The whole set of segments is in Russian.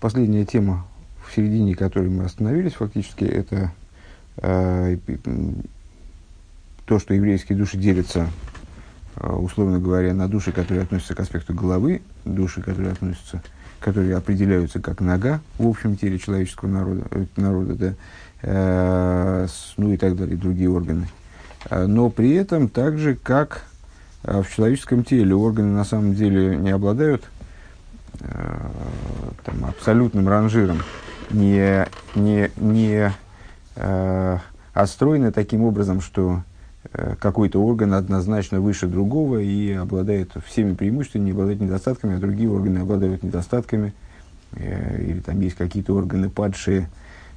Последняя тема, в середине которой мы остановились фактически, это э, то, что еврейские души делятся, э, условно говоря, на души, которые относятся к аспекту головы, души, которые относятся, которые определяются как нога в общем теле человеческого народа, э, народа да, э, с, ну и так далее, другие органы. Э, но при этом также как в человеческом теле органы на самом деле не обладают там, абсолютным ранжиром, не, не, не э, отстроены таким образом, что э, какой-то орган однозначно выше другого и обладает всеми преимуществами, не обладает недостатками, а другие органы обладают недостатками, э, или там есть какие-то органы падшие,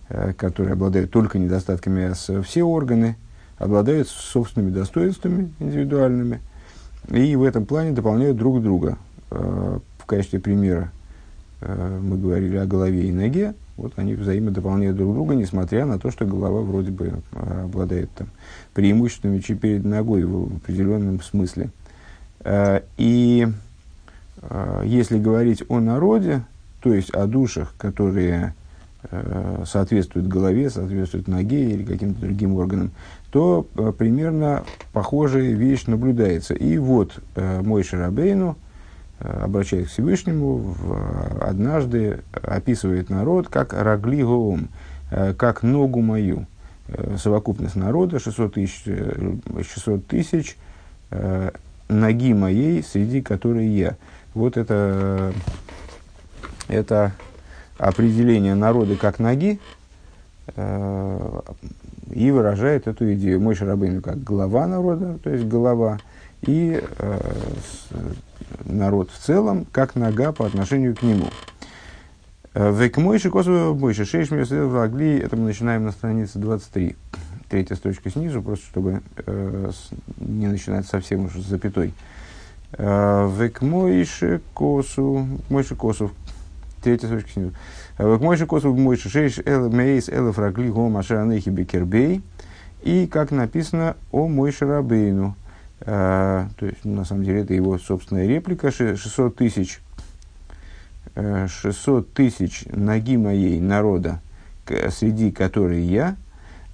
э, которые обладают только недостатками, а все органы обладают собственными достоинствами индивидуальными, и в этом плане дополняют друг друга. Качестве примера э, мы говорили о голове и ноге, вот они взаимодополняют друг друга, несмотря на то, что голова вроде бы э, обладает там, преимуществами перед ногой в определенном смысле. Э, и э, если говорить о народе, то есть о душах, которые э, соответствуют голове, соответствуют ноге или каким-то другим органам, то э, примерно похожая вещь наблюдается. И вот мой Шарабейну – обращаясь к Всевышнему, в, однажды описывает народ как «рагли гоум», э, как «ногу мою». Э, совокупность народа 600 тысяч, 600 тысяч ноги моей, среди которой я. Вот это, это определение народа как ноги и выражает эту идею. Мой Шарабейн как глава народа, то есть голова, и народ в целом, как нога по отношению к нему. Э, Век мойши косово больше. Шесть в Агли, это мы начинаем на странице 23. Третья строчка снизу, просто чтобы э, не начинать совсем уж с запятой. Э, Век мойши косу, мойши косу, третья строчка снизу. Э, Век мойши косу мойши шесть мейс эл фрагли гома шаранехи бекербей. И как написано о Мойше Рабейну, а, то есть, на самом деле, это его собственная реплика. 600 тысяч, 600 э, тысяч ноги моей народа, среди которой я,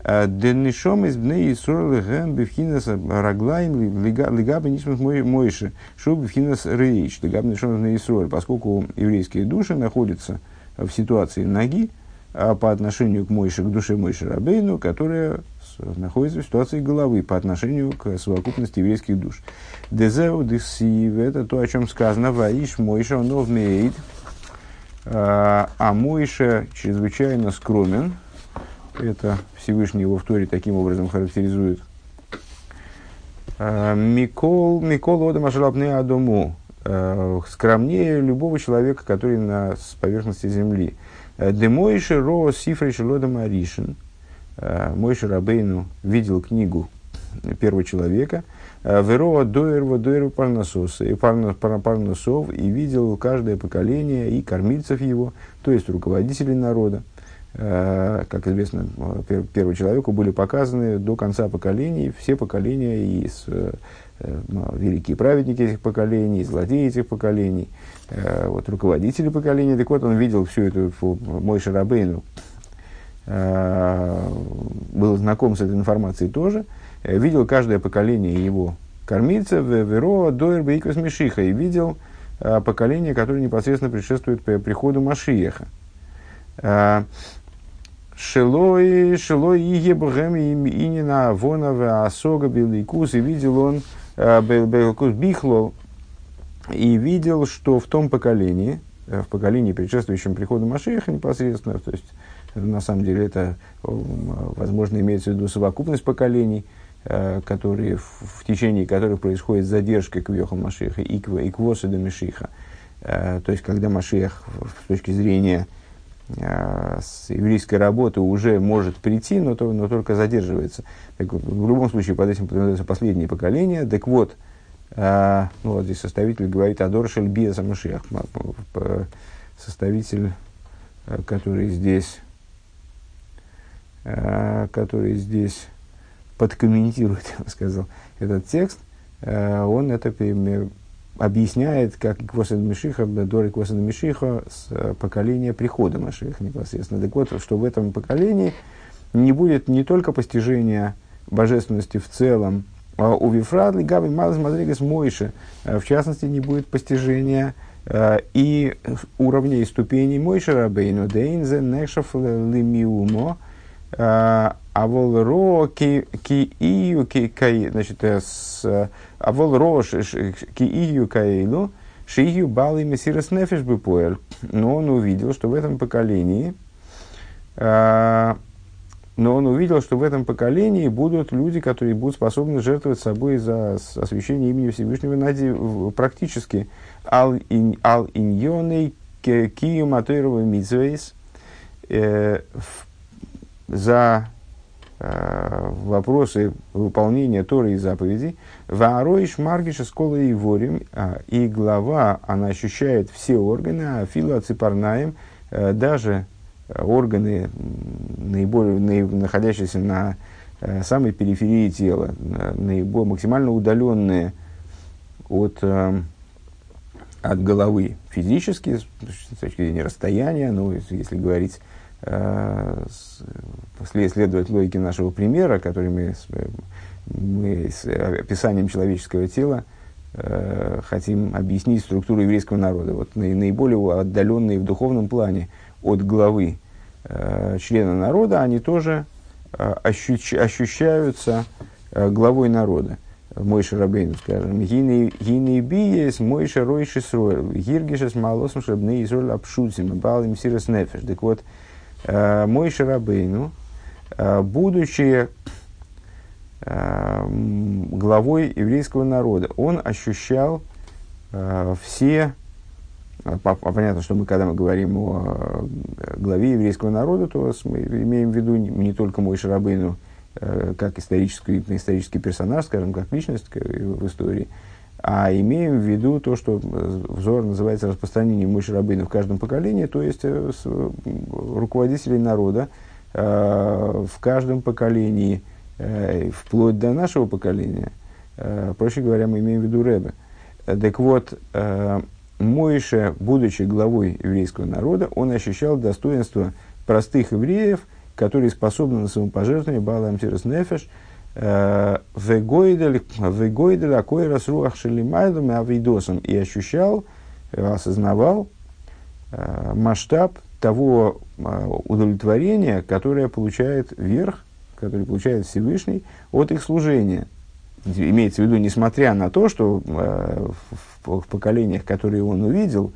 а, Деннишом из бней Исруэл гэм бифхинас раглаем лигабы нишмах мойши, шуб бифхинас рейч, лигабы нишом из бней Исруэль, поскольку еврейские души находятся в ситуации ноги, а по отношению к Мойше, к душе Мойши Рабейну, которая находится в ситуации головы по отношению к совокупности еврейских душ. Дезеу десив, это то, о чем сказано, ваиш Мойша он вмеет, а, а Мойша чрезвычайно скромен, это Всевышний его в Торе таким образом характеризует. А, Микол, Микол Ода Машалапне Адому, а, скромнее любого человека, который на поверхности земли. Демойши Ро Сифрей Шелода Маришин – мой Шарабейну видел книгу первого человека, э, Вероа Доерва Доерва Парнасоса и Парнасов, и видел каждое поколение и кормильцев его, то есть руководителей народа. Э, как известно, первому человеку были показаны до конца поколений все поколения и великие праведники этих поколений, злодеи этих поколений, вот, руководители поколений. Так вот, он видел всю эту мой Шарабейну, Э, был знаком с этой информацией тоже, э, видел каждое поколение его кормильца, Веро, Дойр, Бейкос Мишиха, и видел э, поколение, которое непосредственно предшествует приходу Машиеха. Шелой, Шелой, Игебухем, Инина, Вонова, Асога, Беликус, и видел он Беликус Бихлол, и видел, что в том поколении, в поколении, предшествующем приходу Машиеха непосредственно, то есть на самом деле это, возможно, имеется в виду совокупность поколений, э, которые, в течение которых происходит задержка к Вьохам Машиха и к, и к Восаду Мишиха. Э, то есть, когда Машиах с точки зрения э, с еврейской работы уже может прийти, но, то, но только задерживается. Так, в любом случае, под этим подразумевается последнее поколение. Так вот, ну вот здесь составитель говорит Адор Шельбиаса Машиах, составитель, который здесь Э, который здесь подкомментирует, я бы сказал, этот текст, э, он это объясняет, как Квосен Мишиха, Дори Квосен Мишиха с поколения прихода Машиха непосредственно. Так вот, что в этом поколении не будет не только постижения божественности в целом, а у Вифрадли Габи Малас Мадригас Мойши, в частности, не будет постижения и уровней и ступеней Мойши Рабейну, Дейнзе Нешаф Лимиумо, а вол ро ки ию кай, значит, э, с а вол ро ки ию каилу, шию бал и мессирос нефиш бы поэль. Но он увидел, что в этом поколении, а, но он увидел, что в этом поколении будут люди, которые будут способны жертвовать собой за освящение имени Всевышнего Нади практически. Ал иньоной кию матуировой митзвейс э, за Э, вопросы выполнения Торы и заповедей. Ваароиш Маргиша Скола и Ворим, а, и глава, она ощущает все органы, а фила ципарнаем, э, даже органы, наиболее, находящиеся на э, самой периферии тела, наиболее, максимально удаленные от, от головы физически, с точки зрения расстояния, ну, если говорить Э, следовать логике нашего примера, который мы, мы с описанием человеческого тела э, хотим объяснить структуру еврейского народа. Вот наиболее отдаленные в духовном плане от главы э, члена народа, они тоже ощущ, ощущаются главой народа. Мой Шарабейну, скажем, гины биес, мой шарой шисройл, гиргишес малосм шабны изоль обшутим, балим сирос нефеш. Так вот, Э, мой Шарабейну, э, будучи э, главой еврейского народа, он ощущал все понятно, что мы, когда мы говорим о главе еврейского народа, то мы имеем в виду не только мой Шарабейну как исторический, исторический персонаж, скажем, как личность в истории, а имеем в виду то, что взор называется распространением Мойши Рабейна в каждом поколении, то есть э, руководителей народа э, в каждом поколении, э, вплоть до нашего поколения. Проще говоря, мы имеем в виду Рэбе. Так вот, Мойша, будучи главой еврейского народа, он ощущал достоинство простых евреев, которые способны на самопожертвование, Балам Тирес Нефеш – Вегойдель акой расруах шелимайлом авидосом и ощущал, осознавал э, масштаб того э, удовлетворения, которое получает верх, которое получает Всевышний от их служения. Имеется в виду, несмотря на то, что э, в, поколениях, которые он увидел,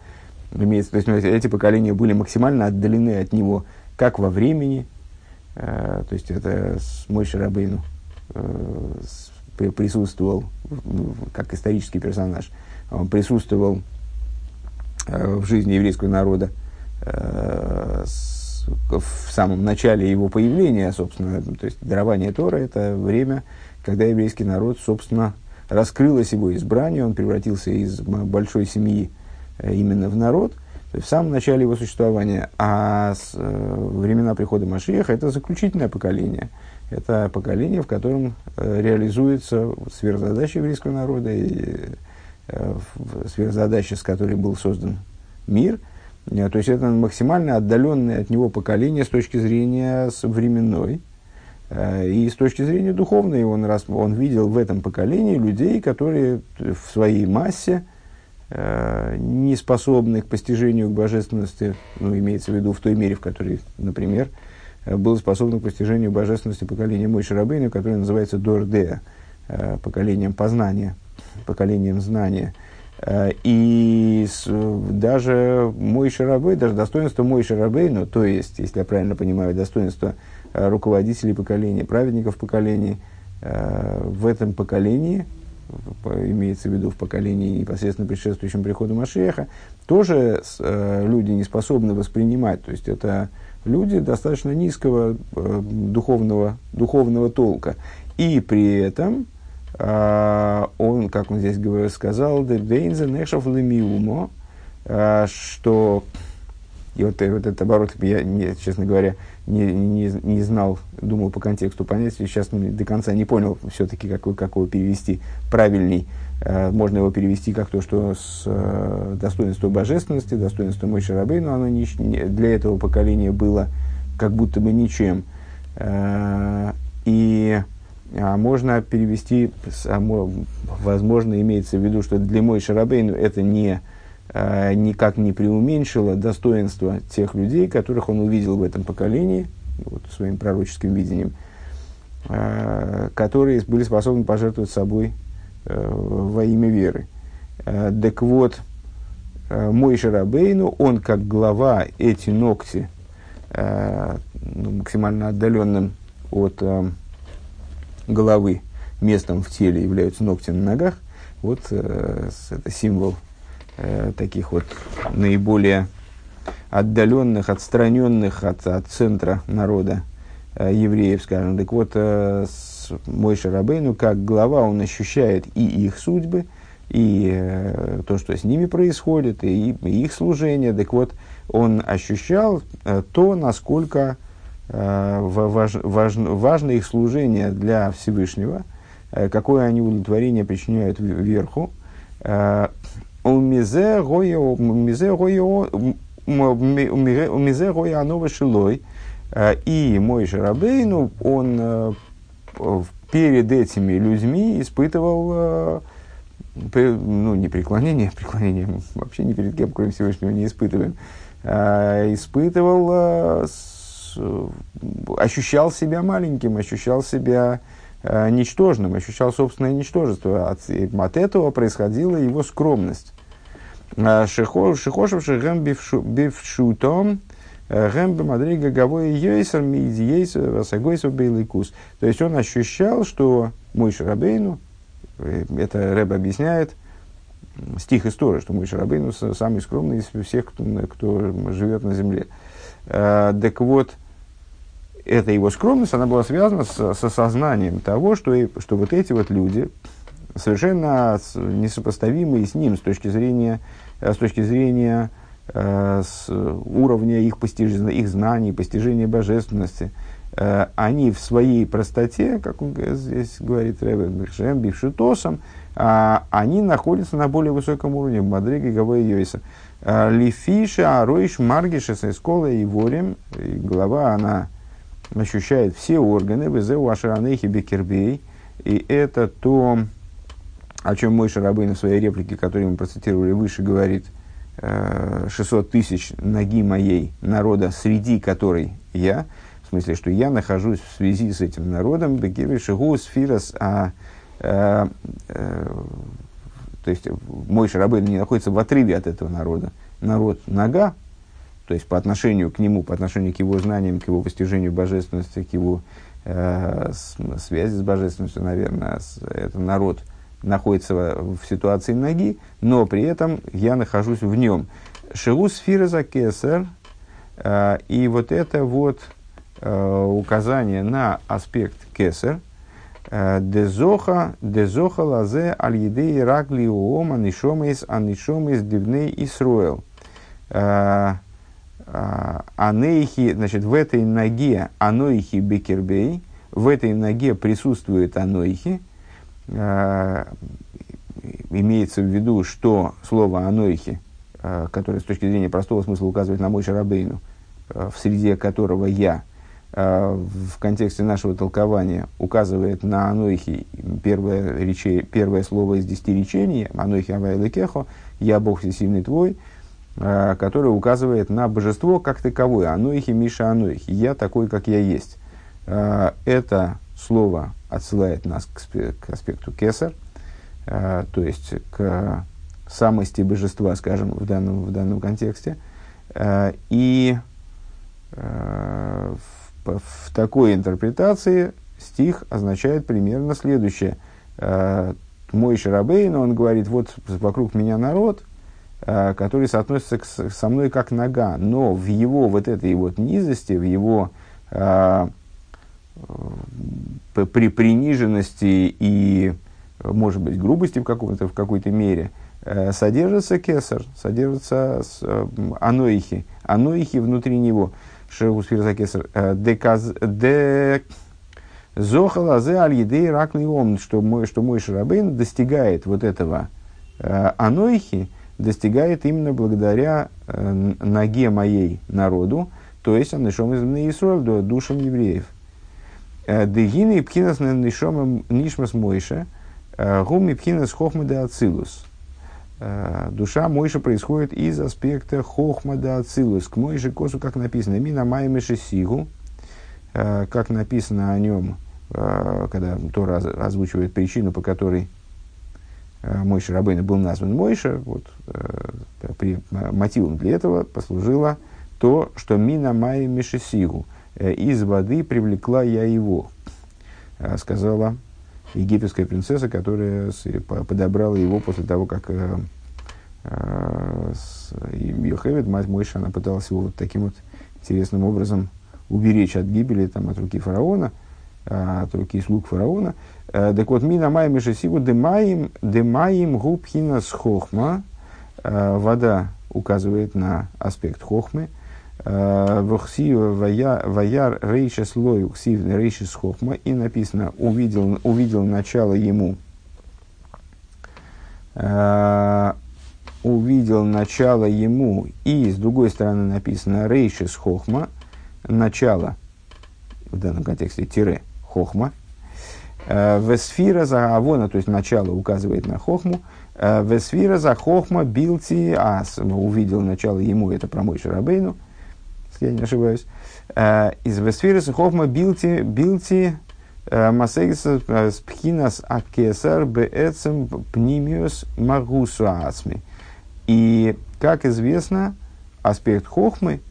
имеется, то есть эти поколения были максимально отдалены от него как во времени, то есть это с Мой Шарабейну, Э, присутствовал как исторический персонаж, он присутствовал э, в жизни еврейского народа э, в самом начале его появления, собственно, то есть дарование Тора – это время, когда еврейский народ, собственно, раскрылось его избрание, он превратился из большой семьи именно в народ, в самом начале его существования, а с, времена прихода Машиеха – это заключительное поколение – это поколение, в котором э, реализуется сверхзадача еврейского народа и э, сверхзадача, с которой был создан мир. Э, то есть это максимально отдаленное от него поколение с точки зрения временной. И с точки зрения духовной он, раз, он видел в этом поколении людей, которые в своей массе не способны к постижению божественности, ну, имеется в виду в той мере, в которой, например, было способно к постижению божественности поколения Мой Шарабейна, которое называется Дордея, э, поколением познания, поколением знания. Э, и даже мой Шарабей, даже достоинство мой Шарабейну, то есть, если я правильно понимаю, достоинство руководителей поколения, праведников поколений, в этом поколении, имеется в виду в поколении непосредственно предшествующем приходу Машеха, тоже люди не способны воспринимать. То есть это люди достаточно низкого э, духовного, духовного толка. И при этом э, он, как он здесь говорил, сказал, «Дейнзе нешав лемиумо», э, что и вот, вот этот оборот, я, не, честно говоря, не, не, не знал, думал по контексту понять, сейчас до конца не понял все-таки, как, как его перевести правильней. Можно его перевести как то, что с достоинства божественности, достоинства Мой Шарабей, но оно не, для этого поколения было как будто бы ничем. И а можно перевести, возможно, имеется в виду, что для Мой Шарабейну это не, никак не преуменьшило достоинство тех людей, которых он увидел в этом поколении, вот, своим пророческим видением, которые были способны пожертвовать собой во имя веры. Так вот, мой Шарабейну, он как глава эти ногти, ну, максимально отдаленным от головы местом в теле являются ногти на ногах. Вот э, это символ э, таких вот наиболее отдаленных, отстраненных от, от центра народа э, евреев, скажем. Так вот, э, мой Шарабейну, как глава, он ощущает и их судьбы, и э, то, что с ними происходит, и, и их служение. Так вот, он ощущал э, то, насколько Э, важ, важ, важно их служение для Всевышнего, э, какое они удовлетворение причиняют вверху. Э, умизе гоя анова шилой. И мой Шарабейну, он перед этими людьми испытывал ну, не преклонение, преклонение вообще ни перед кем, кроме Всевышнего, не испытываем, испытывал Э, ощущал себя маленьким, ощущал себя ничтожным, ощущал собственное ничтожество. От, от этого происходила его скромность. Э, Шихошев шехем бившутом, гэм бемадрига гавой йойсер мидиейсер васагойсер бейликус. То есть он ощущал, что мой Шарабейну, это Рэб объясняет, стих истории, что мой Шарабейну самый скромный из всех, кто, кто живет на земле. Так вот, эта его скромность, она была связана с, с осознанием того, что, что вот эти вот люди, совершенно несопоставимые с ним с точки зрения, э, с точки зрения э, с уровня их, постижения, их знаний, постижения божественности, э, они в своей простоте, как он здесь говорит Бешем, бившитосом, э, они находятся на более высоком уровне, в Мадриге Гавай Йойса. Э, Лифиша, Аройш, Маргиша, Сайскола и Ворем, и глава, она ощущает все органы, везеу ашаранехи бекербей, и это то, о чем мой Шарабейн в своей реплике, которую мы процитировали выше, говорит, 600 э, тысяч ноги моей народа, среди которой я, в смысле, что я нахожусь в связи с этим народом, бекербей шигу сфирас, а э, э, то есть мой Шарабейн не находится в отрыве от этого народа. Народ нога, то есть по отношению к нему, по отношению к его знаниям, к его постижению божественности, к его э, связи с божественностью, наверное, с, это народ находится в, в ситуации ноги, но при этом я нахожусь в нем. Шигу сфира за кесар, э, и вот это вот э, указание на аспект кесар, э, Дезоха, дезоха лазе аль едей рагли уома нишомейс анишомейс дивней Исруэл. А, анейхи, значит, в этой ноге анойхи бекербей, в этой ноге присутствует анойхи, а, имеется в виду, что слово анойхи, а, которое с точки зрения простого смысла указывает на мой шарабейну, в среде которого я, в контексте нашего толкования указывает на анойхи первое, рече, первое слово из десяти речений, анойхи авайлекехо, я Бог всесильный твой, которое указывает на божество как таковое. Ануихи Миша Ануихи. Я такой, как я есть. Э, это слово отсылает нас к аспекту кесар, э, то есть к самости божества, скажем, в данном, в данном контексте. И в, в такой интерпретации стих означает примерно следующее. Мой Шарабейн, он говорит, вот вокруг меня народ, Э, который соотносится к, со мной как нога, но в его вот этой вот низости, в его э, э, при приниженности и, может быть, грубости в, каком-то, в какой-то мере, э, содержится кесар, содержится э, аноихи, аноихи внутри него. Шеус фирза кесар. Э, де Зохала зе аль едей ракный ом, что мой, что мой Шарабейн достигает вот этого э, анойхи, достигает именно благодаря э, ноге моей народу, то есть анышом из Исруэль, душам евреев. Э, Дегины и пхинас нишмас мойша, э, гуми пхинас хохма де ацилус. Э, душа Мойша происходит из аспекта хохма де ацилус. К Мойше косу, как написано, мина маймеши сигу, как написано о нем, когда Тора озвучивает причину, по которой Мойша Рабейна был назван Мойша, вот, при, мотивом для этого послужило то, что мина майя мишесигу – Э, из воды привлекла я его, э, сказала египетская принцесса, которая подобрала его после того, как э, Йохевед, мать Мойша, она пыталась его вот таким вот интересным образом уберечь от гибели, там, от руки фараона, от руки слуг фараона. Так вот, мина майм мишесигу демаим, демаим губхина с хохма. Вода указывает на аспект хохмы – Вахсива ваяр рейша слой ухсив рейша схохма. И написано, увидел, увидел начало ему. Увидел начало ему. И с другой стороны написано рейша схохма. Начало, в данном контексте тире хохма. Весфира за авона, то есть начало указывает на хохму. Весфира за хохма билти ас. Увидел начало ему, это про мой Шарабейну если я не ошибаюсь, э, из Весфирис Хохма Билти, Билти э, Масегис э, Спхинас Акесар Беэцем Пнимиус Магусу Ацми. И, как известно, аспект Хохмы,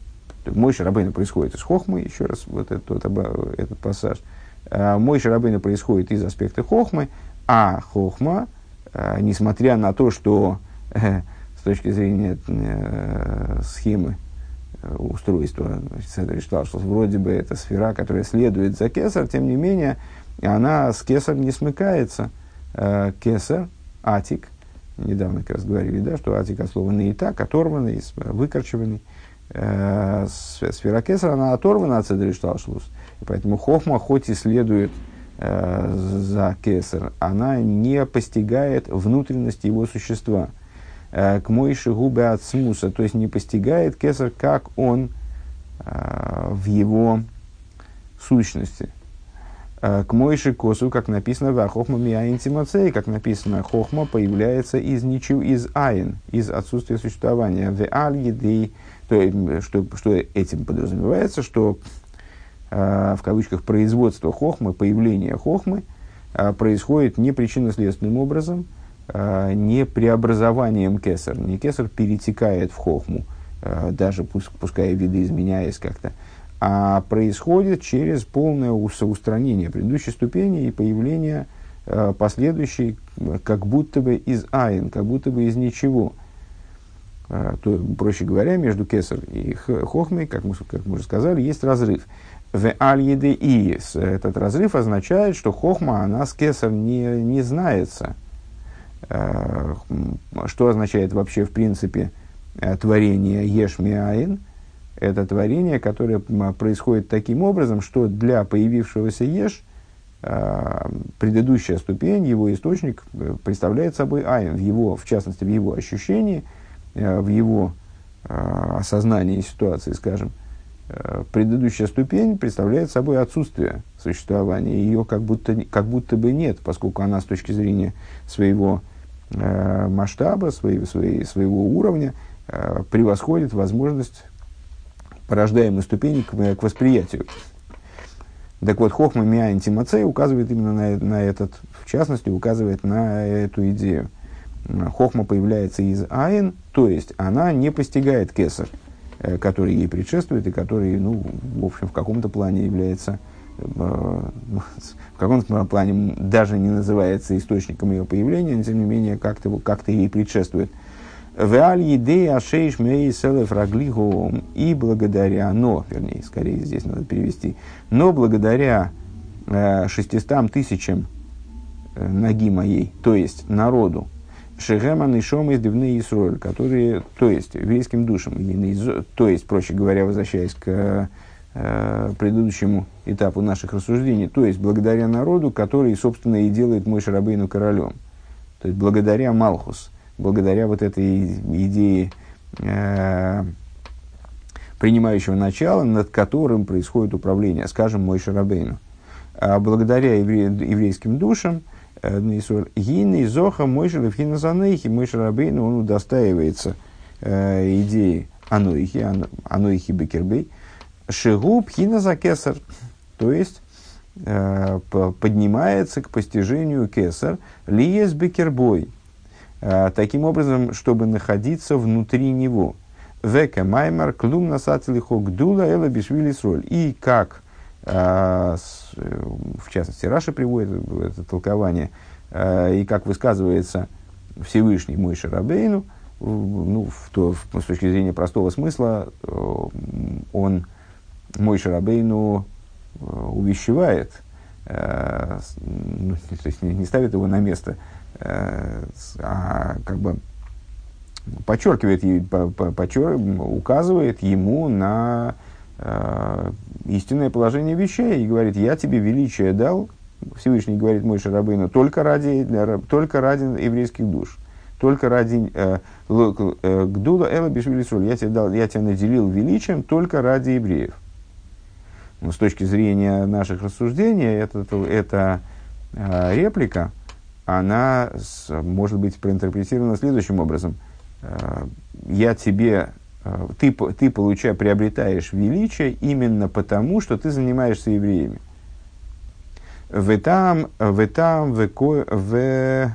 мой Шарабейна происходит из Хохмы, еще раз вот этот, этот пассаж, мой Шарабейна происходит из аспекта Хохмы, а Хохма, несмотря на то, что с точки зрения схемы устройство. Седри что вроде бы это сфера, которая следует за кесар, тем не менее, она с кесар не смыкается. Э, кесар, атик, недавно как раз говорили, да, что атик от слова наитак, оторванный, выкорчеванный. Э, сфера кесар, она оторвана от седри шталшлус. Поэтому хохма, хоть и следует э, за кесар, она не постигает внутренность его существа – Э, к Мойши губы от смуса, то есть не постигает кесар, как он э, в его сущности. Э, к Мойши косу, как написано в Хохма Миаинтимацей, как написано, Хохма появляется из ничего, из айн, из отсутствия существования. В аль то, что, что этим подразумевается, что в кавычках производство хохмы, появление хохмы происходит не причинно-следственным образом – Э, не преобразованием кесар. Не кесар перетекает в хохму, э, даже пускай видоизменяясь как-то, а происходит через полное соустранение предыдущей ступени и появление э, последующей, как будто бы из айн, как будто бы из ничего. То, проще говоря, между кесар и хохмой, как мы, как мы уже сказали, есть разрыв. В аль и этот разрыв означает, что хохма, она с кесар не, не знается – Э, что означает вообще, в принципе, э, творение Ешмиаин? Это творение, которое происходит таким образом, что для появившегося Еш э, предыдущая ступень, его источник представляет собой Айн, в его, в частности, в его ощущении, в его осознании ситуации, скажем, предыдущая ступень представляет собой отсутствие существования. Ее как будто, как будто бы нет, поскольку она с точки зрения своего э, масштаба, своей, своей, своего уровня э, превосходит возможность порождаемой ступени к, к восприятию. Так вот, Хохма Миа Интимацей указывает именно на, на этот, в частности, указывает на эту идею. Хохма появляется из Айн, то есть она не постигает кесар, э, который ей предшествует и который, ну, в общем, в каком-то плане является Э, в каком-то плане даже не называется источником ее появления, но тем не менее как-то, как-то ей предшествует. И благодаря, но, вернее, скорее здесь надо перевести, но благодаря э, шестистам тысячам э, ноги моей, то есть народу, Шехема Нишом из Дивны Исроль, которые, то есть еврейским душам, то есть, проще говоря, возвращаясь к предыдущему этапу наших рассуждений, то есть благодаря народу, который, собственно, и делает мой Шарабейну королем. То есть благодаря Малхус, благодаря вот этой идее э, принимающего начала, над которым происходит управление, скажем, мой Шарабейну. А благодаря евре, еврейским душам, э, Гины, Зоха, Мойша, Левхина Занейхи, мой Шарабейну, он удостаивается э, идеи Ануихи, Ануихи Бекербей, Шигуб, Хина Закесар, то есть э, поднимается к постижению Кесар, Лиес Бекербой, э, таким образом, чтобы находиться внутри него. Века Маймар, Клум Насацелихо, Гдула, Эла Бишвили Сроль. И как, э, в частности, Раша приводит это толкование, э, и как высказывается Всевышний мой Шарабейну, ну, в то, в, с точки зрения простого смысла, э, он мой Шарабейну э, увещевает, э, ну, то есть не, не ставит его на место, а как бы подчеркивает, подчер, указывает ему на э, истинное положение вещей и говорит, я тебе величие дал, Всевышний говорит мой Шарабейну, только ради, только ради еврейских душ, только ради Гдула Эла Бишвилисруль, я тебе дал, я тебя наделил величием только ради евреев. Но с точки зрения наших рассуждений, это, эта э, реплика, она может быть проинтерпретирована следующим образом. Э, я тебе, э, ты, ты получаешь, приобретаешь величие именно потому, что ты занимаешься евреями. В там, в там, в в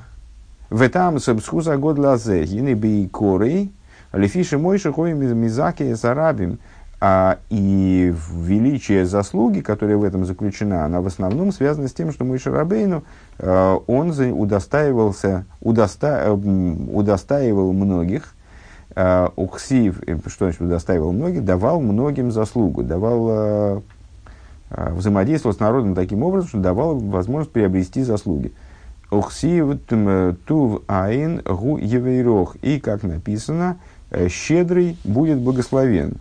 в там сабсхуза год лазе, гины корей, лефиши мойши хоим мизаки с арабим. А, и величие заслуги, которая в этом заключена, она в основном связана с тем, что Мой Шарабейну, э, он удостаивался, удоста, э, удостаивал многих, Ухсив, э, что значит удостаивал многих, давал многим заслугу, давал э, э, взаимодействовал с народом таким образом, что давал возможность приобрести заслуги. וכתיב טוב עין הוא יבורך. И, как написано, щедрый будет благословен.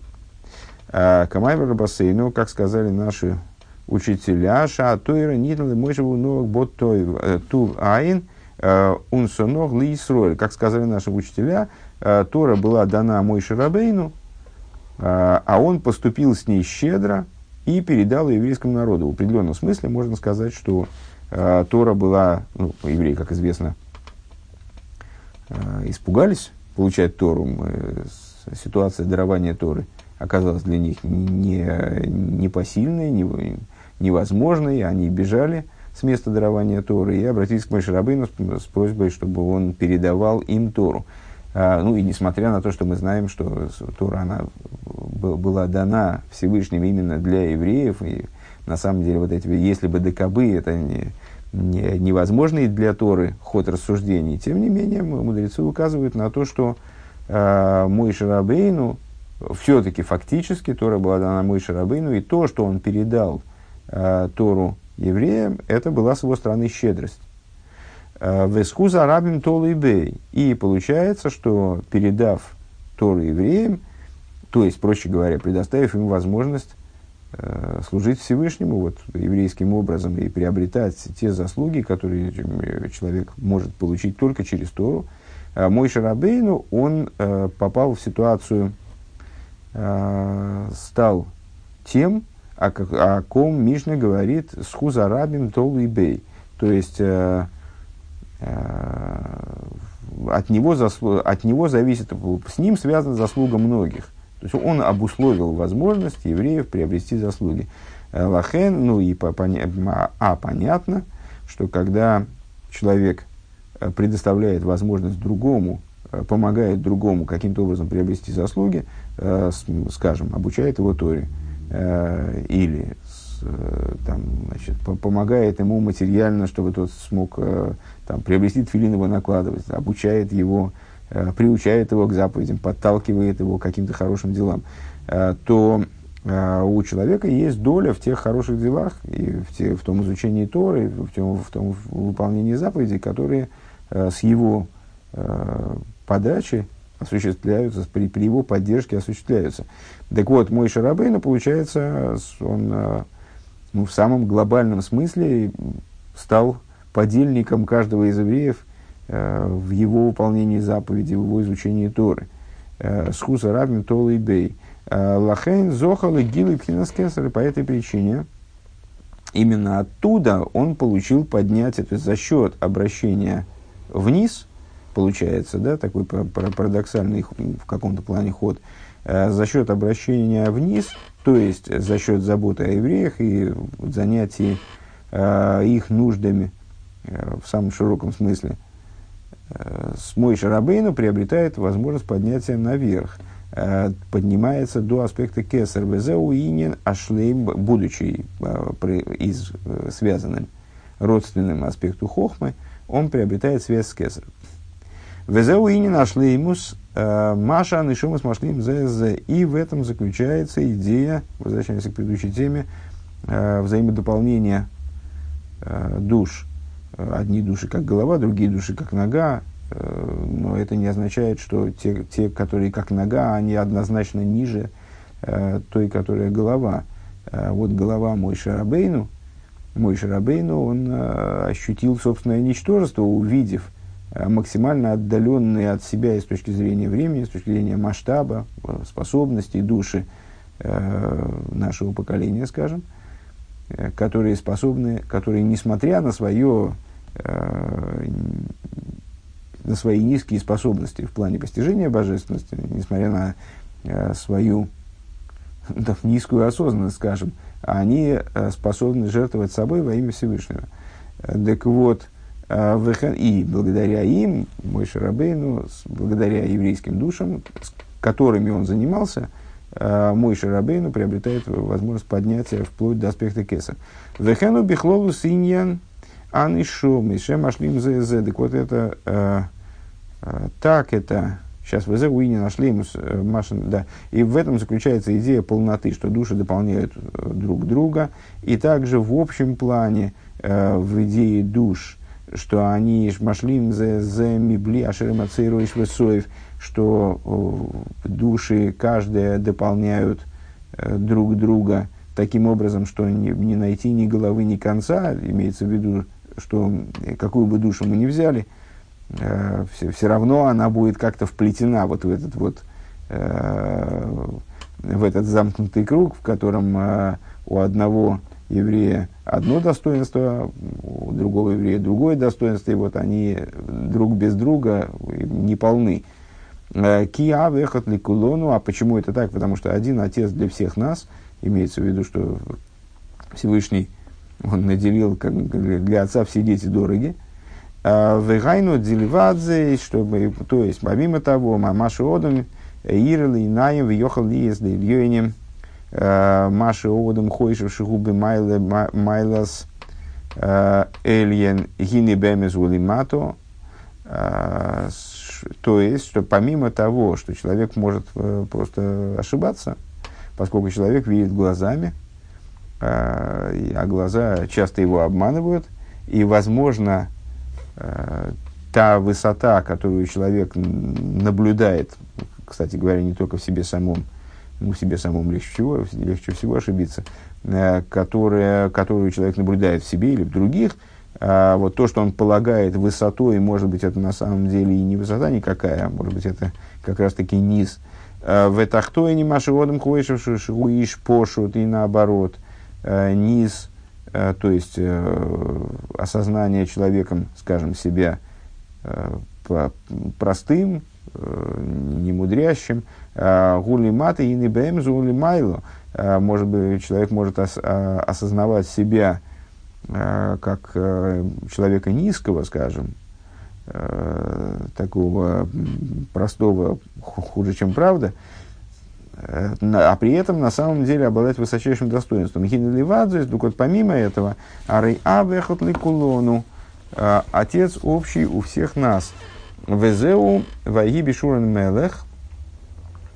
כמאמר רבותינו, как сказали наши учителя, שהתורה ניתנה למשה והוא נהג בה э, טוב עין э, ונתנה לישראל. Как сказали наши учителя, э, Тора была дана Мойше Рабейну, а он поступил с ней щедро и передал еврейскому народу. В определенном смысле можно сказать, что Тора была, ну, евреи, как известно, испугались получать Тору. Ситуация дарования Торы – оказалась для них не, непосильной, не, невозможной. Они бежали с места дарования Торы и обратились к Мойше Рабыну с, с просьбой, чтобы он передавал им Тору. А, ну и несмотря на то, что мы знаем, что Тора она была дана Всевышним именно для евреев, и на самом деле вот эти, если бы ДКБ это не, не, невозможный для Торы ход рассуждений, тем не менее мудрецы указывают на то, что э, мой Шарабейну, все-таки фактически Тора была дана Мойше Рабейну, и то, что он передал э, Тору евреям, это была с его стороны щедрость. Э, Веску за рабим Толу и Бей. И получается, что передав Тору евреям, то есть, проще говоря, предоставив им возможность э, служить Всевышнему вот, еврейским образом и приобретать те заслуги, которые человек может получить только через Тору, э, мой Шарабейну, он э, попал в ситуацию э, стал тем, о, ком Мишна говорит с хузарабим тол и бей. То есть э, э, от, него заслу, от него зависит, с ним связана заслуга многих. То есть он обусловил возможность евреев приобрести заслуги. Э, лахен, ну и по, поня, а понятно, что когда человек э, предоставляет возможность другому, э, помогает другому каким-то образом приобрести заслуги, э, скажем, обучает его Торе, э, или э, там, значит, помогает ему материально, чтобы тот смог там, приобрести тфилин его накладывать, обучает его, приучает его к заповедям, подталкивает его к каким-то хорошим делам, то у человека есть доля в тех хороших делах, и в, те, в том изучении Торы, в том, в том выполнении заповедей, которые с его подачи осуществляются, при, при его поддержке осуществляются. Так вот, мой Шарабейна, получается, он ну, в самом глобальном смысле стал подельником каждого из евреев в его выполнении заповеди, в его изучении Торы. Схуса Рабин Тола и Бей. Лахейн Зохал и Гилы Пхинаскесары по этой причине именно оттуда он получил поднятие, то есть за счет обращения вниз, получается, да, такой парадоксальный в каком-то плане ход, э, за счет обращения вниз, то есть за счет заботы о евреях и занятий э, их нуждами э, в самом широком смысле, с Мой Шарабейну приобретает возможность поднятия наверх – Э, поднимается до аспекта кесар везеу инин ашлейм, будучи э, из, э, связанным родственным аспекту хохмы, он приобретает связь с кесарем. Везеу инин ашлеймус маша нишумус машлим зз. И в этом заключается идея, возвращаемся к предыдущей теме, взаимодополнения душ. Одни души как голова, другие души как нога, Э, но это не означает, что те, те которые как нога, они однозначно ниже э, той, которая голова. Э, вот голова мой Шарабейну, мой Шарабейну, он э, ощутил собственное ничтожество, увидев э, максимально отдаленные от себя и с точки зрения времени, с точки зрения масштаба, э, способностей души э, нашего поколения, скажем, э, которые способны, которые, несмотря на свое э, на свои низкие способности в плане постижения божественности, несмотря на э, свою да, низкую осознанность, скажем, они э, способны жертвовать собой во имя Всевышнего. Э, так вот, э, и благодаря им, мой Шарабейну, благодаря еврейским душам, с которыми он занимался, э, мой Шарабейну приобретает возможность поднятия вплоть до аспекта Кеса. Вехену бихлолу синьян анишом, ишем ашлим зе Так вот это а, так это, сейчас в Уини нашли, э, Машин, да, и в этом заключается идея полноты, что души дополняют э, друг друга, и также в общем плане, э, в идее душ, что они машлим за за мибли ашеремацейруиш весоев, что души каждая дополняют друг друга таким образом, что не, не найти ни головы, ни конца, имеется в виду, что какую бы душу мы ни взяли – э, все, все равно она будет как-то вплетена вот в этот вот э, в этот замкнутый круг, в котором э, у одного еврея одно достоинство, у другого еврея другое достоинство, и вот они друг без друга не полны. Э, Киа выход ликулону, а почему это так? Потому что один отец для всех нас, имеется в виду, что Всевышний он наделил как для отца все дети дороги, Вегайну деливадзе, чтобы, то есть, помимо того, Маши Одам, Ирли, Наем, Вьехал Лиес, Ильёйнем, Маши Одам, Хойшев, Шигубы, Майлас, Эльен, Гини Бемез, Улимато, то есть, что помимо того, что человек может э, просто ошибаться, поскольку человек видит глазами, а глаза часто его обманывают, и, возможно, Э, та высота, которую человек наблюдает, кстати говоря, не только в себе самом, ну, себе самом легче всего, легче всего ошибиться, э, которая, которую человек наблюдает в себе или в других, а вот то, что он полагает высотой, может быть, это на самом деле и не высота никакая, а может быть, это как раз-таки низ. Э, в этахто и не машеводом хуишь пошут и наоборот. Низ Э, то есть осознание человеком, скажем, себя простым, немудрящим, гули маты и не гули майло, может быть, человек может ос, осознавать себя как человека низкого, скажем, такого простого, хуже, чем правда, Э, а при этом на самом деле обладать высочайшим достоинством. Гинеливадзис, вот помимо этого, арей абехот ликулону, э, отец общий у всех нас. Везеу ваиби шуран мелех,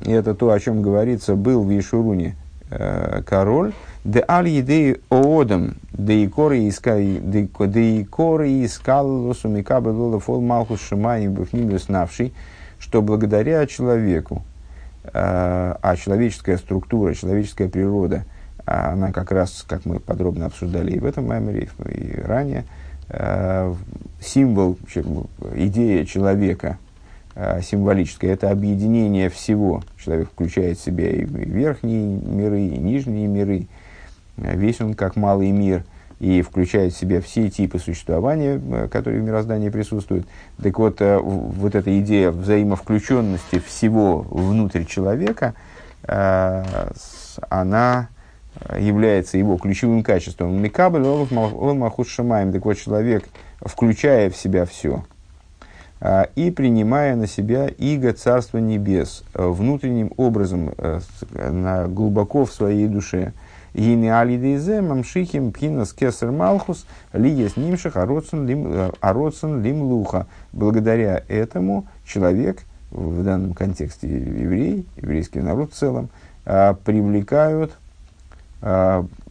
и это то, о чем говорится, был в Ешуруне э, король, де аль едей оодам, де икоры искал лосу микабе лола фол малхус шимаи бифним навший, что благодаря человеку, а человеческая структура, человеческая природа, она как раз, как мы подробно обсуждали и в этом меморе, и ранее, символ, идея человека – Э, символическое, это объединение всего. Человек включает в себя и верхние миры, и нижние миры. Э, весь он как малый мир и включает в себя все типы существования, э, которые в мироздании присутствуют. Так вот, вот эта идея взаимовключенности всего внутрь человека, она является его ключевым качеством. Микабель, он махут шамаем. Так вот, человек, включая в себя все, и принимая на себя иго Царства Небес э, внутренним образом, э, на, глубоко в своей душе. Гини алидейзе мамшихим пхинас кесар малхус лиес нимших ароцен э, лим луха. Благодаря этому человек, в данном контексте еврей, еврейский народ в целом, привлекают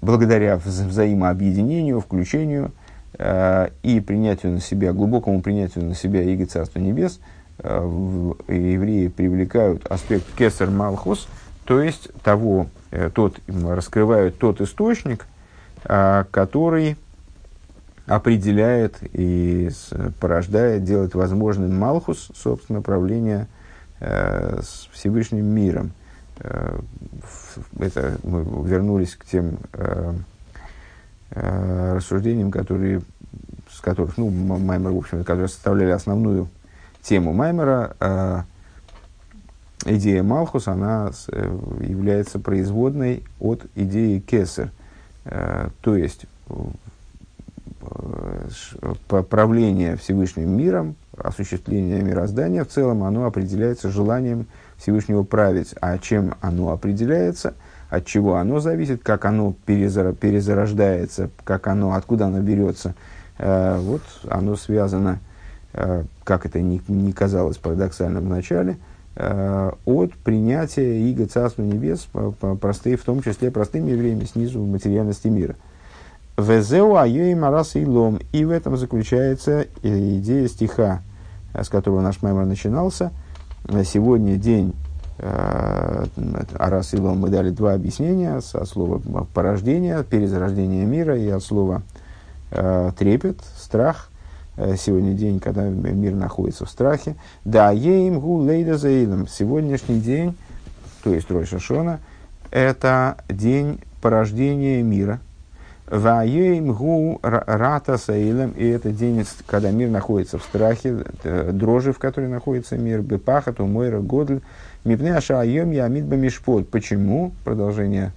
благодаря взаимообъединению, включению и принятию на себя, глубокому принятию на себя Иго Царства Небес, э, евреи привлекают аспект Кесар Малхус, то есть того, э, тот, раскрывают тот источник, который определяет и порождает, делает возможным Малхус, собственно, правление с Всевышним миром. Это мы вернулись к тем э, рассуждениям, которые, с которых, ну, Маймер, в общем, которые составляли основную тему Маймера, э, идея Малхус, она э, является производной от идеи Кесер. Э, то есть, э, правление Всевышним миром, осуществление мироздания в целом, оно определяется желанием Всевышнего править. А чем оно определяется – от чего оно зависит, как оно перезар, перезарождается, как оно, откуда оно берется. Э, вот оно связано, э, как это ни, ни казалось парадоксальным в начале, э, от принятия Иго Царства Небес, по, по, простые, в том числе простыми евреями снизу материальности мира. Везеу айои марас и лом. И в этом заключается идея стиха, с которого наш маймор начинался. Сегодня день Э, Арас и Лом мы дали два объяснения со слова порождение, перезарождение мира и от слова э, трепет, страх. Э, сегодня день, когда мир находится в страхе. Да, еим гу лейда заилом. Сегодняшний день, то есть Рой Шашона, это день порождения мира. Ваеим гу рата саилем. И это день, когда мир находится в страхе, дрожи, в которой находится мир. Бепаха, тумойра, годль Мипне ашаайом я амидба мишпот. Почему? Продолжение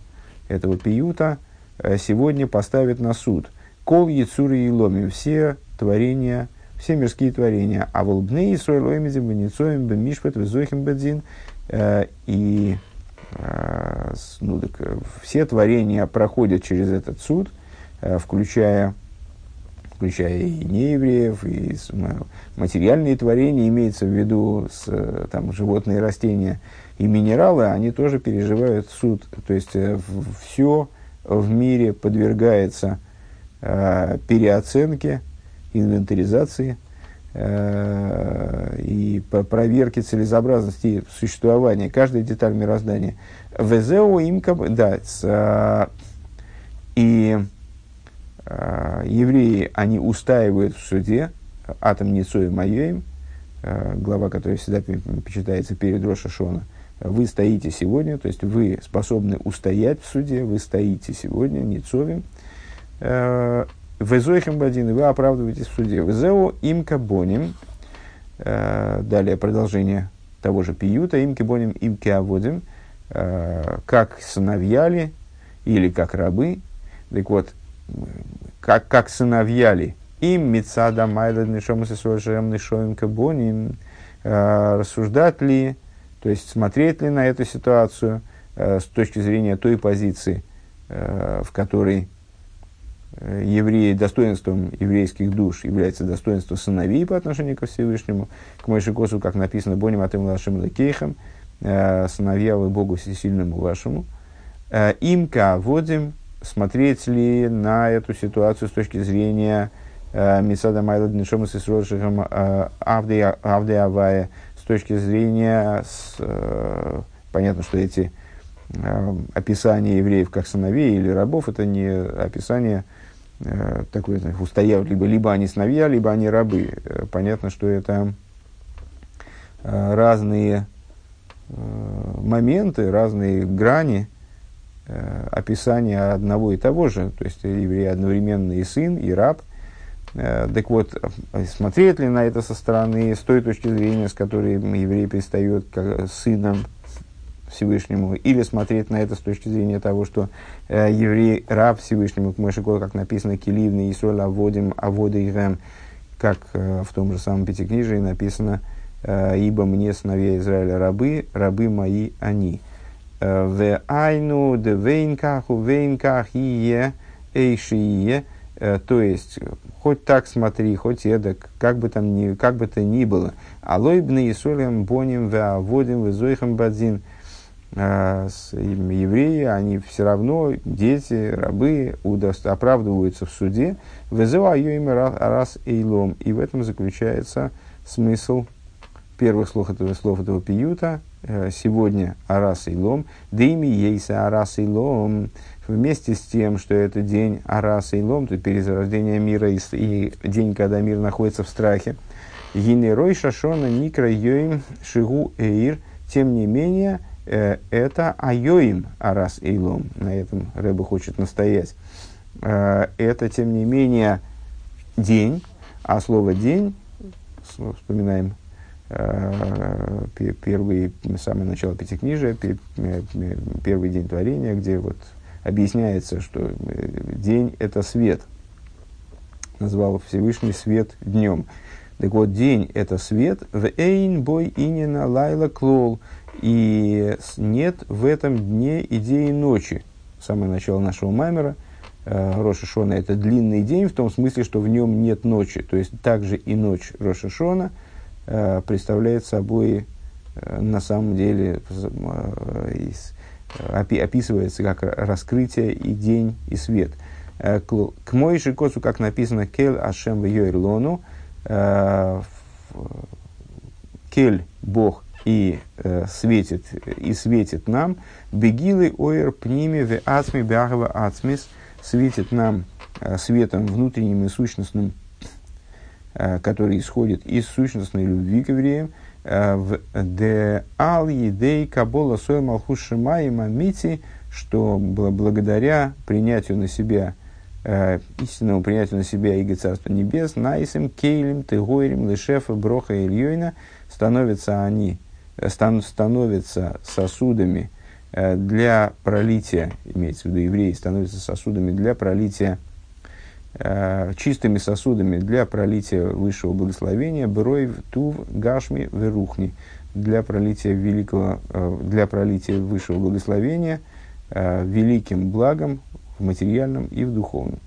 этого пиюта э, сегодня поставит на суд. Кол яцуры и ломи. Все творения, все мирские творения. А волбны и сройлоемизи баницоем бемишпот везохим бадзин. Э, и э, ну, так, все творения проходят через этот суд, включая включая и неевреев, и материальные творения, имеется в виду с, там, животные, растения и минералы, они тоже переживают суд. То есть э, все в мире подвергается э, переоценке, инвентаризации э, и по проверке целесообразности существования каждой деталь мироздания. ВЗО имка, да, с, э, и евреи, они устаивают в суде атом Ницои Майоим, э, глава, которая всегда почитается перед Рошашона, вы стоите сегодня, то есть вы способны устоять в суде, вы стоите сегодня Ницовим, э, Везойхем Бадин, вы оправдываетесь в суде. Везео имка боним, далее продолжение того же пиюта, имки боним, имки аводим, как сыновьяли или как рабы. Так вот, как, как сыновья ли, им мецада майла нишом сесуашем нишоем кабоним, э, рассуждать ли, то есть смотреть ли на эту ситуацию э, с точки зрения той позиции, э, в которой евреи, достоинством еврейских душ является достоинство сыновей по отношению ко Всевышнему, к Мойшикосу, как написано, «Боним атым вашим лекейхам», «Сыновья вы Богу всесильному вашему». «Имка водим смотреть ли на эту ситуацию с точки зрения э, Мисада Майла Днешома Сисрошихам э, Авде Авая, с точки зрения, с, э, понятно, что эти описания евреев как сыновей или рабов, это не описание такое, знаете, устояв, либо, либо они сыновья, либо они рабы. Понятно, что это разные моменты, разные грани э, описания одного и того же, то есть еврей одновременно и сын, и раб – Э, так вот, смотреть ли на это со стороны, с той точки зрения, с которой еврей предстает как сыном Всевышнему, или смотреть на это с точки зрения того, что э, еврей раб Всевышнему, к Мышико, как написано, Киливный, Исоль, Аводим, Авода как э, в том же самом Пятикнижии написано, э, ибо мне сыновья Израиля рабы, рабы мои они. В айну де вейнкаху вейнках ие эйшие, Э, то есть, хоть так смотри, хоть эдак, как бы, там ни, как бы то ни было. Алойбны и солем боним веаводим везойхам бадзин. Э, евреи, они все равно, дети, рабы, оправдываются в суде. Везева им раз эйлом. И в этом заключается смысл первых слов этого, слов этого пиюта. Э, сегодня арас эйлом. Дыми ейса арас эйлом вместе с тем, что это день Араса и Лом, то перезарождение мира и, и день, когда мир находится в страхе. Гинерой Шашона Никра Йоим Шигу Эир, тем не менее, э, это Айоим Арас и Лом. На этом Рэба хочет настоять. Э, это, тем не менее, день, а слово день, вспоминаем первый, самое начало Пятикнижия, э, первый день творения, где вот объясняется, что э, день – это свет. Назвал Всевышний свет днем. Так вот, день – это свет. В эйн бой инина лайла клол. И нет в этом дне идеи ночи. Самое начало нашего маймера. Э, Роша Шона – это длинный день, в том смысле, что в нем нет ночи. То есть, также и ночь Роша Шона э, представляет собой на самом деле из описывается как раскрытие и день, и свет. Э, к Мойши Косу, как написано, Кель Ашем в Йоирлону, э, Кель Бог и э, светит, и светит нам, Бегилы Ойр Пними в Ацми Бягова Ацмис, светит нам светом внутренним и сущностным, который исходит из сущностной любви к евреям, Э, в де ал едей кабола сой малхус шима и мамити, что было благодаря принятию на себя э, истинному принятию на себя Иго Царства Небес, Найсим, Кейлем, Тегойрем, Лешефа, Броха и Ильёйна, становятся они, э, стан, становятся сосудами э, для пролития, имеется в виду евреи, становятся сосудами для пролития Э, чистыми сосудами для пролития высшего благословения, брой, тув, гашми, верухни, для пролития великого, э, для пролития высшего благословения, э, великим благом в материальном и в духовном.